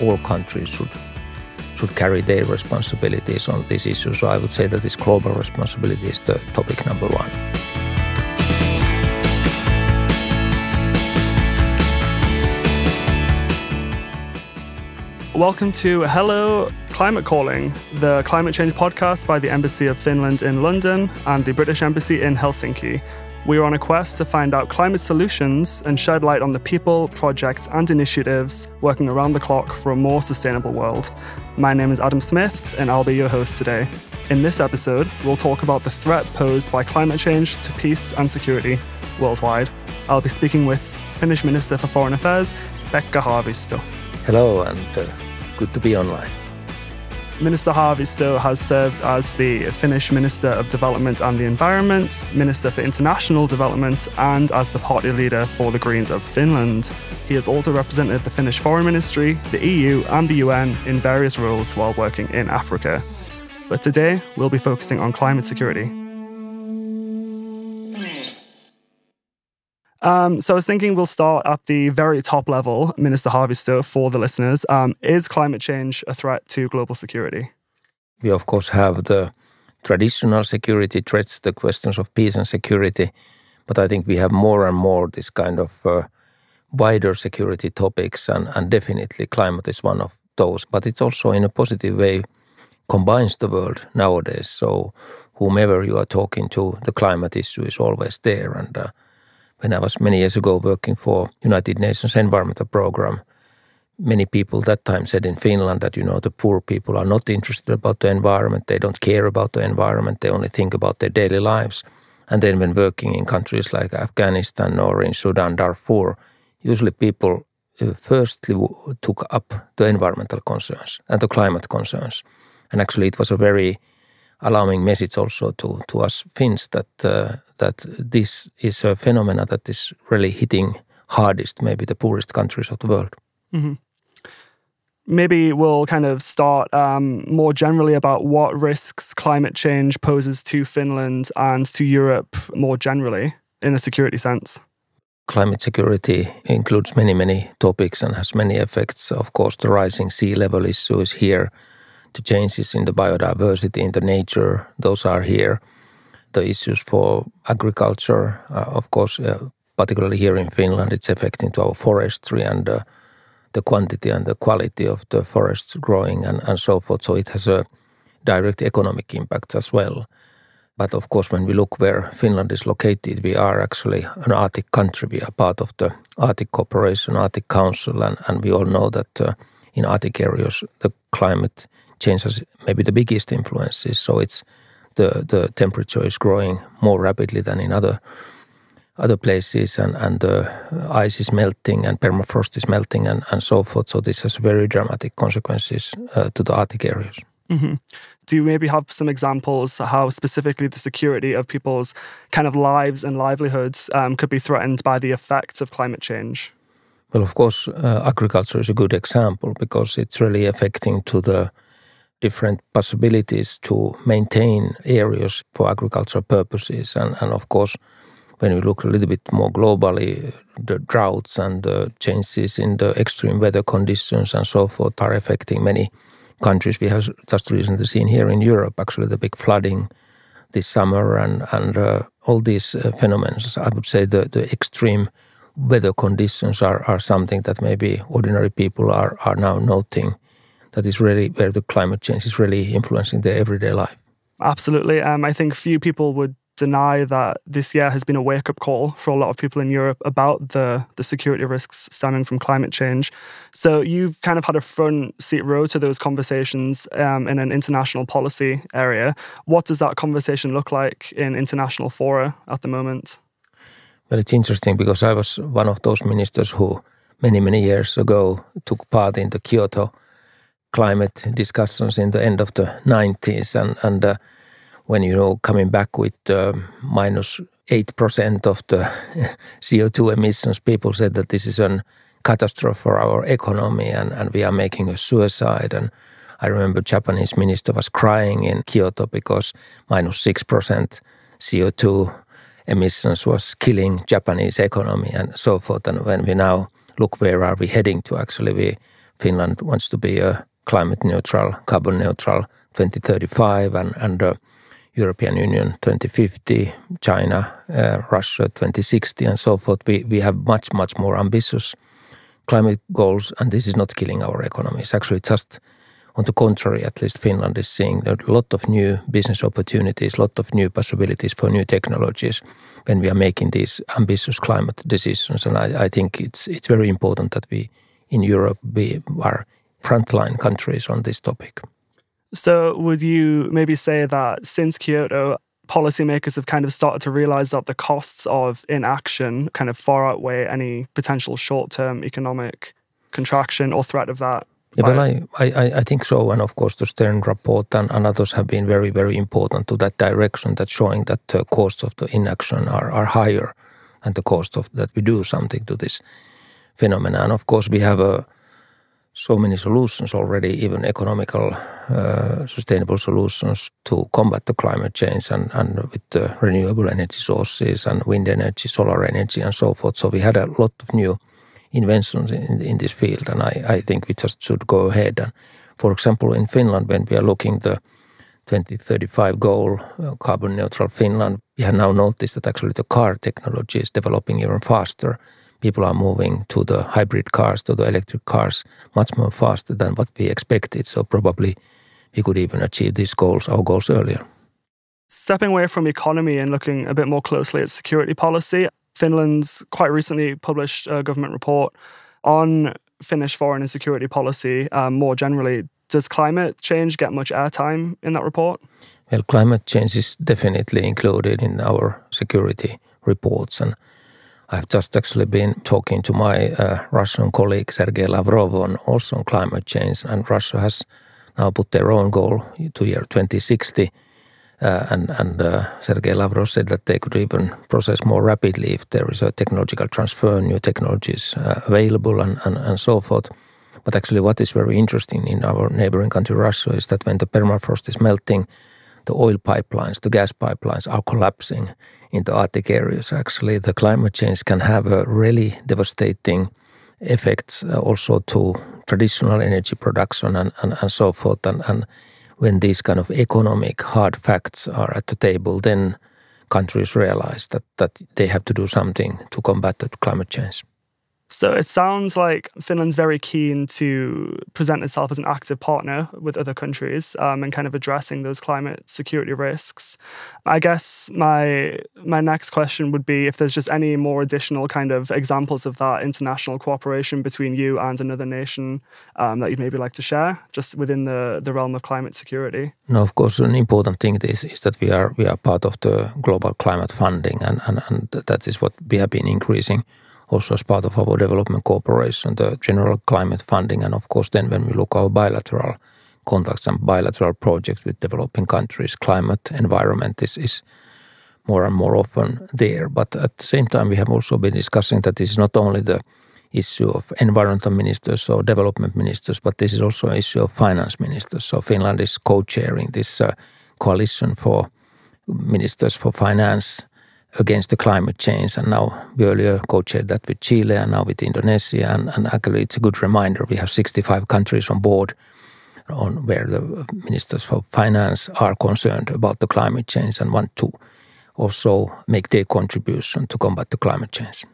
all countries should should carry their responsibilities on this issue. So I would say that this global responsibility is the topic number one. Welcome to Hello Climate Calling, the climate change podcast by the Embassy of Finland in London and the British Embassy in Helsinki. We are on a quest to find out climate solutions and shed light on the people, projects, and initiatives working around the clock for a more sustainable world. My name is Adam Smith, and I'll be your host today. In this episode, we'll talk about the threat posed by climate change to peace and security worldwide. I'll be speaking with Finnish Minister for Foreign Affairs, Pekka Haavisto. Hello, and uh, good to be online. Minister Haavisto has served as the Finnish Minister of Development and the Environment, Minister for International Development, and as the party leader for the Greens of Finland. He has also represented the Finnish Foreign Ministry, the EU, and the UN in various roles while working in Africa. But today, we'll be focusing on climate security. Um, so I was thinking we'll start at the very top level, Minister Haavisto, for the listeners. Um, is climate change a threat to global security? We, of course, have the traditional security threats, the questions of peace and security, but I think we have more and more this kind of uh, wider security topics, and, and definitely climate is one of those. But it's also in a positive way combines the world nowadays. So whomever you are talking to, the climate issue is always there, and uh, when I was many years ago working for United Nations Environmental Program, many people that time said in Finland that you know the poor people are not interested about the environment, they don't care about the environment, they only think about their daily lives. And then when working in countries like Afghanistan or in Sudan, Darfur, usually people uh, firstly took up the environmental concerns and the climate concerns. And actually, it was a very alarming message also to, to us Finns that uh, that this is a phenomena that is really hitting hardest maybe the poorest countries of the world. Mm-hmm. Maybe we'll kind of start um, more generally about what risks climate change poses to Finland and to Europe more generally in a security sense. Climate security includes many, many topics and has many effects. Of course, the rising sea level issue is here changes in the biodiversity, in the nature, those are here. The issues for agriculture, uh, of course, uh, particularly here in Finland, it's affecting to our forestry and uh, the quantity and the quality of the forests growing and, and so forth. So it has a direct economic impact as well. But of course, when we look where Finland is located, we are actually an Arctic country. We are part of the Arctic Cooperation, Arctic Council, and, and we all know that uh, in Arctic areas, the climate change has maybe the biggest influences. So it's the the temperature is growing more rapidly than in other other places, and and the ice is melting and permafrost is melting and and so forth. So this has very dramatic consequences uh, to the Arctic areas. Mm-hmm. Do you maybe have some examples how specifically the security of people's kind of lives and livelihoods um, could be threatened by the effects of climate change? Well, of course, uh, agriculture is a good example because it's really affecting to the different possibilities to maintain areas for agricultural purposes. And, and of course, when we look a little bit more globally, the droughts and the changes in the extreme weather conditions and so forth are affecting many countries. We have just recently seen here in Europe actually the big flooding this summer and, and uh, all these uh, phenomena. I would say the, the extreme weather conditions are, are something that maybe ordinary people are, are now noting that is really where the climate change is really influencing their everyday life. Absolutely. Um, I think few people would deny that this year has been a wake up call for a lot of people in Europe about the, the security risks stemming from climate change. So you've kind of had a front seat row to those conversations um, in an international policy area. What does that conversation look like in international fora at the moment? Well, it's interesting because I was one of those ministers who many, many years ago took part in the Kyoto climate discussions in the end of the 90s and, and uh, when you know coming back with uh, minus 8% of the CO2 emissions, people said that this is a catastrophe for our economy and, and we are making a suicide. And I remember Japanese minister was crying in Kyoto because minus 6% CO2 emissions was killing Japanese economy and so forth. And when we now look where are we heading to, actually we Finland wants to be a climate neutral, carbon neutral 2035, and, and uh, European Union 2050, China, uh, Russia 2060, and so forth. We, we have much, much more ambitious climate goals, and this is not killing our economy. It's actually just on the contrary, at least Finland is seeing a lot of new business opportunities, a lot of new possibilities for new technologies when we are making these ambitious climate decisions. And I, I think it's it's very important that we in Europe we are frontline countries on this topic. So, would you maybe say that since Kyoto, policymakers have kind of started to realize that the costs of inaction kind of far outweigh any potential short term economic contraction or threat of that? Yeah, well, I, I, I think so. And of course, the Stern report and, and others have been very, very important to that direction that showing that the costs of the inaction are, are higher and the cost of that we do something to this phenomenon. And of course, we have a so many solutions already, even economical, uh, sustainable solutions to combat the climate change and, and with the renewable energy sources and wind energy, solar energy, and so forth. So we had a lot of new inventions in, in this field, and I, I think we just should go ahead. And for example, in Finland, when we are looking the 2035 goal, uh, carbon neutral Finland, we have now noticed that actually the car technology is developing even faster people are moving to the hybrid cars, to the electric cars, much more faster than what we expected. So probably we could even achieve these goals, our goals earlier. Stepping away from economy and looking a bit more closely at security policy, Finland's quite recently published a government report on Finnish foreign and security policy um, more generally. Does climate change get much airtime in that report? Well, climate change is definitely included in our security reports, and I've just actually been talking to my uh, Russian colleague Sergei Lavrov on also on climate change, and Russia has now put their own goal to year 2060. Uh, and and uh, Sergei Lavrov said that they could even process more rapidly if there is a technological transfer, new technologies uh, available, and, and, and so forth. But actually, what is very interesting in our neighboring country, Russia, is that when the permafrost is melting, the oil pipelines, the gas pipelines are collapsing in the Arctic areas. Actually, the climate change can have a really devastating effects uh, also to traditional energy production and, and, and so forth. And, and when these kind of economic hard facts are at the table, then countries realize that, that they have to do something to combat the climate change. So it sounds like Finland's very keen to present itself as an active partner with other countries um, and kind of addressing those climate security risks. I guess my my next question would be if there's just any more additional kind of examples of that international cooperation between you and another nation um, that you'd maybe like to share, just within the, the realm of climate security. No, of course, an important thing is, is that we are we are part of the global climate funding, and, and, and that is what we have been increasing also as part of our development cooperation, the general climate funding, and of course, then when we look our bilateral contacts and bilateral projects with developing countries, climate environment is, is more and more often there. But at the same time, we have also been discussing that this is not only the issue of environmental ministers or development ministers, but this is also an issue of finance ministers. So Finland is co-chairing this uh, coalition for ministers for finance against the climate change. And now we earlier co-chaired that with Chile and now with Indonesia. And, and actually, it's a good reminder. We have 65 countries on board on where the ministers for finance are concerned about the climate change and want to also make their contribution to combat the climate change.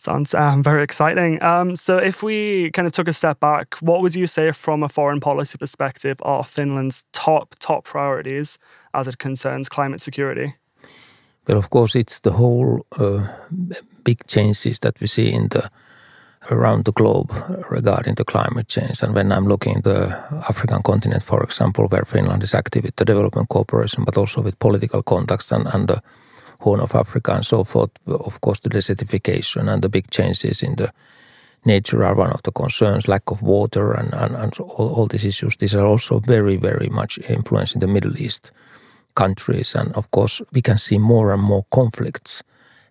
Sounds um, very exciting. Um, so, if we kind of took a step back, what would you say from a foreign policy perspective are Finland's top top priorities as it concerns climate security? But of course, it's the whole uh, big changes that we see in the around the globe regarding the climate change. And when I'm looking the African continent, for example, where Finland is active with the development cooperation, but also with political contacts and, and the Horn of Africa and so forth, of course, the desertification and the big changes in the nature are one of the concerns, lack of water and, and, and all, all these issues. These are also very, very much influencing the Middle East countries. And of course, we can see more and more conflicts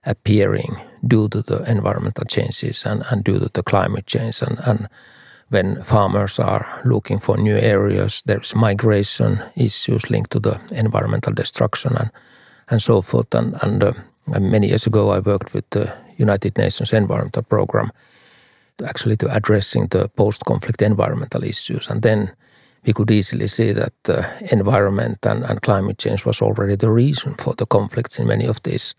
appearing due to the environmental changes and, and due to the climate change. And, and when farmers are looking for new areas, there's migration issues linked to the environmental destruction and, and so forth. And, and, uh, and many years ago, I worked with the United Nations Environmental Program actually to addressing the post-conflict environmental issues. And then we could easily see that uh, environment and, and climate change was already the reason for the conflicts in many of these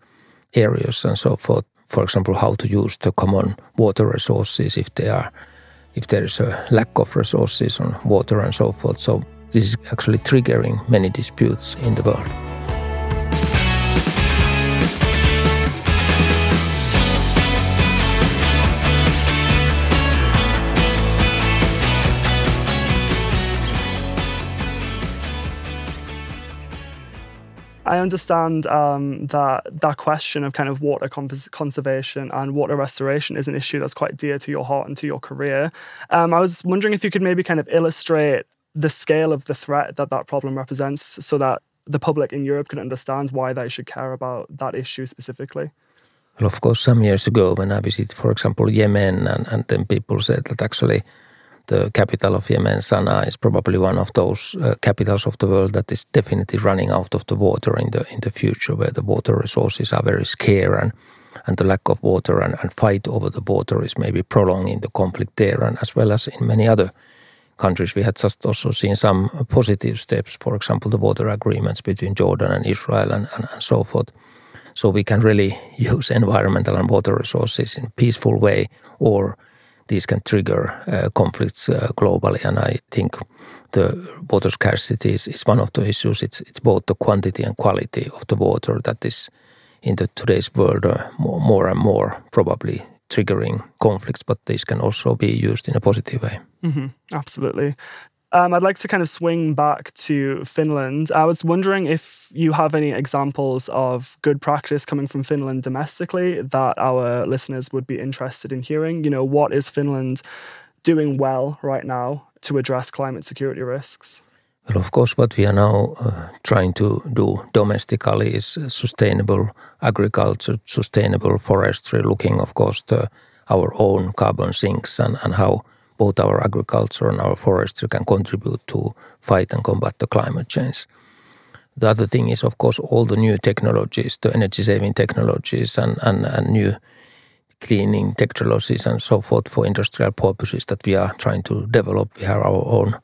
areas and so forth. For example, how to use the common water resources if they are if there is a lack of resources on water and so forth. So this is actually triggering many disputes in the world. I understand um, that that question of kind of water conservation and water restoration is an issue that's quite dear to your heart and to your career. Um, I was wondering if you could maybe kind of illustrate the scale of the threat that that problem represents so that the public in Europe can understand why they should care about that issue specifically. Well, of course, some years ago when I visited, for example, Yemen, and, and then people said that actually the capital of Yemen, Sana'a, is probably one of those uh, capitals of the world that is definitely running out of the water in the in the future, where the water resources are very scarce and and the lack of water and, and fight over the water is maybe prolonging the conflict there, and as well as in many other countries. We had just also seen some positive steps, for example, the water agreements between Jordan and Israel and, and, and so forth. So we can really use environmental and water resources in a peaceful way or these can trigger uh, conflicts uh, globally. And I think the water scarcity is, is one of the issues. It's, it's both the quantity and quality of the water that is in the today's world uh, more, more, and more probably triggering conflicts, but these can also be used in a positive way. Mm-hmm. Absolutely. Um, I'd like to kind of swing back to Finland. I was wondering if you have any examples of good practice coming from Finland domestically that our listeners would be interested in hearing. You know, what is Finland doing well right now to address climate security risks? Well, of course, what we are now uh, trying to do domestically is sustainable agriculture, sustainable forestry, looking, of course, to our own carbon sinks and, and how both our agriculture and our forestry can contribute to fight and combat the climate change. The other thing is, of course, all the new technologies, the energy saving technologies and, and, and new cleaning technologies and so forth for industrial purposes that we are trying to develop. We have our own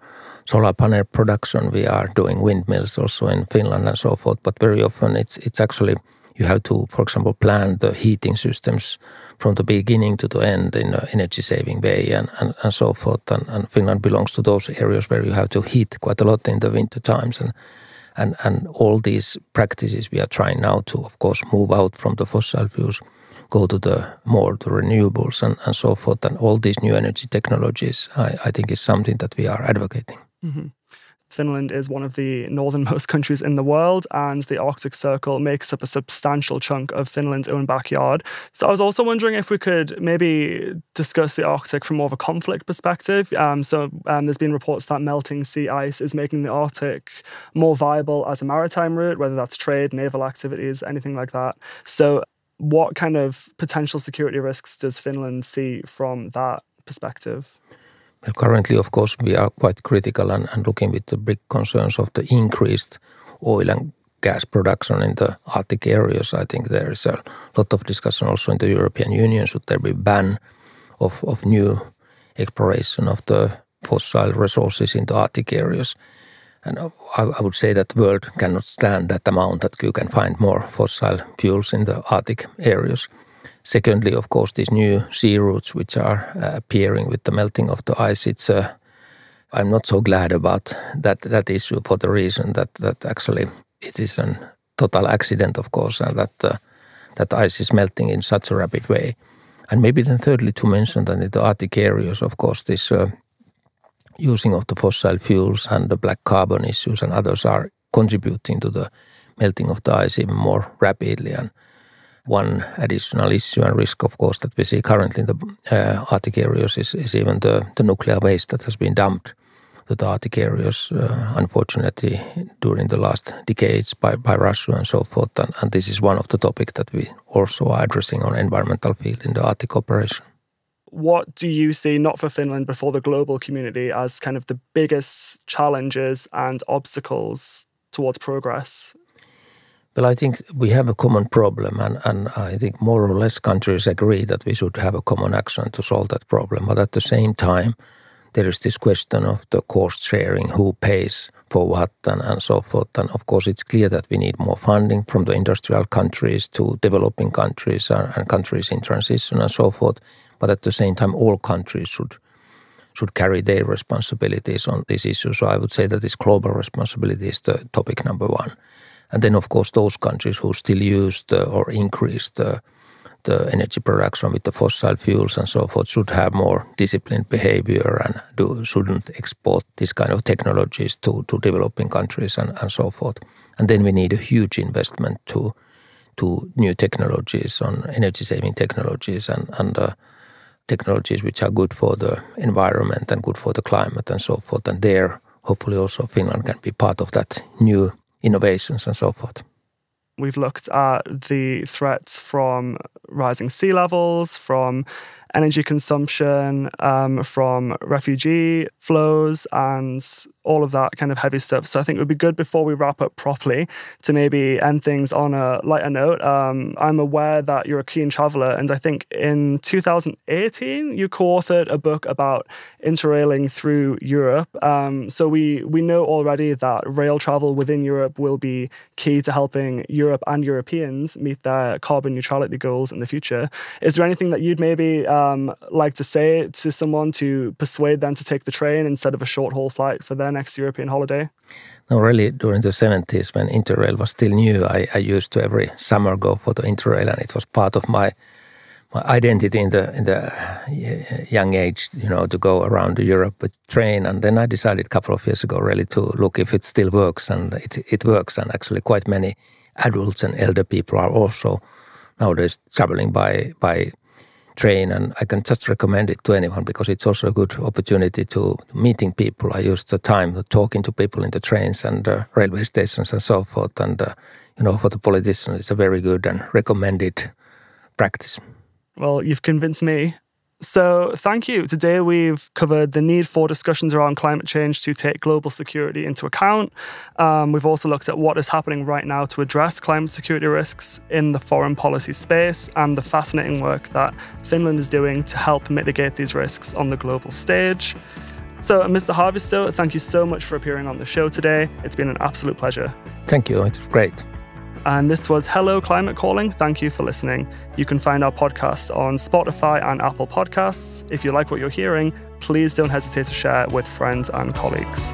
solar panel production. We are doing windmills also in Finland and so forth. But very often it's it's actually you have to, for example, plan the heating systems from the beginning to the end in an energy saving way and, and, and so forth. And, and, Finland belongs to those areas where you have to heat quite a lot in the winter times. And, and, and all these practices we are trying now to, of course, move out from the fossil fuels, go to the more the renewables and, and so forth. And all these new energy technologies, I, I think is something that we are advocating. Mm-hmm. Finland is one of the northernmost countries in the world, and the Arctic Circle makes up a substantial chunk of Finland's own backyard. So I was also wondering if we could maybe discuss the Arctic from more of a conflict perspective. Um, so um, there's been reports that melting sea ice is making the Arctic more viable as a maritime route, whether that's trade, naval activities, anything like that. So what kind of potential security risks does Finland see from that perspective? Currently, of course, we are quite critical and, and looking with the big concerns of the increased oil and gas production in the Arctic areas. I think there is a lot of discussion also in the European Union. Should there be ban of, of new exploration of the fossil resources in the Arctic areas? And I, I would say that the world cannot stand that amount that you can find more fossil fuels in the Arctic areas. Secondly, of course, these new sea routes which are uh, appearing with the melting of the ice. It's uh, I'm not so glad about that that issue for the reason that that actually it is a total accident, of course, and that uh, that ice is melting in such a rapid way. And maybe then thirdly to mention that in the Arctic areas, of course, this uh, using of the fossil fuels and the black carbon issues and others are contributing to the melting of the ice even more rapidly. And one additional issue and risk, of course, that we see currently in the uh, Arctic areas is, is even the, the nuclear waste that has been dumped to the Arctic areas, uh, unfortunately, during the last decades by, by Russia and so forth. And, and this is one of the topics that we also are addressing on environmental field in the Arctic operation. What do you see, not for Finland, but for the global community, as kind of the biggest challenges and obstacles towards progress Well, I think we have a common problem, and, and I think more or less countries agree that we should have a common action to solve that problem. But at the same time, there is this question of the cost sharing who pays for what and, and so forth. And of course, it's clear that we need more funding from the industrial countries to developing countries and, and countries in transition and so forth. But at the same time, all countries should should carry their responsibilities on this issue. So I would say that this global responsibility is the topic number one. And then, of course, those countries who still use the, or increase the, the energy production with the fossil fuels and so forth should have more disciplined behavior and do, shouldn't export this kind of technologies to, to developing countries and, and so forth. And then we need a huge investment to to new technologies on energy saving technologies and, and uh, technologies which are good for the environment and good for the climate and so forth. And there, hopefully, also Finland can be part of that new innovations and so forth. We've looked at the threats from rising sea levels, from energy consumption, um, from refugee flows, and all of that kind of heavy stuff. So I think it would be good before we wrap up properly to maybe end things on a lighter note. Um, I'm aware that you're a keen traveler, and I think in 2018 you co-authored a book about interrailing through Europe. Um, so we we know already that rail travel within Europe will be key to helping Europe and Europeans meet their carbon neutrality goals in the future. Is there anything that you'd maybe um, like to say to someone to persuade them to take the train instead of a short haul flight for their next European holiday? No, really, during the 70s when Interrail was still new, I, I used to every summer go for the Interrail, and it was part of my my identity in the in the young age, you know, to go around Europe with train. And then I decided a couple of years ago, really, to look if it still works, and it it works. And actually, quite many adults and elder people are also nowadays traveling by by train and I can just recommend it to anyone because it's also a good opportunity to meeting people. I use the time talking to people in the trains and uh, railway stations and so forth. And, uh, you know, for the politician, it's a very good and recommended practice. Well, you've convinced me. So, thank you. Today, we've covered the need for discussions around climate change to take global security into account. Um, we've also looked at what is happening right now to address climate security risks in the foreign policy space and the fascinating work that Finland is doing to help mitigate these risks on the global stage. So, Mr. Haavisto, thank you so much for appearing on the show today. It's been an absolute pleasure. Thank you. It's great. And this was Hello Climate Calling. Thank you for listening. You can find our podcast on Spotify and Apple Podcasts. If you like what you're hearing, please don't hesitate to share with friends and colleagues.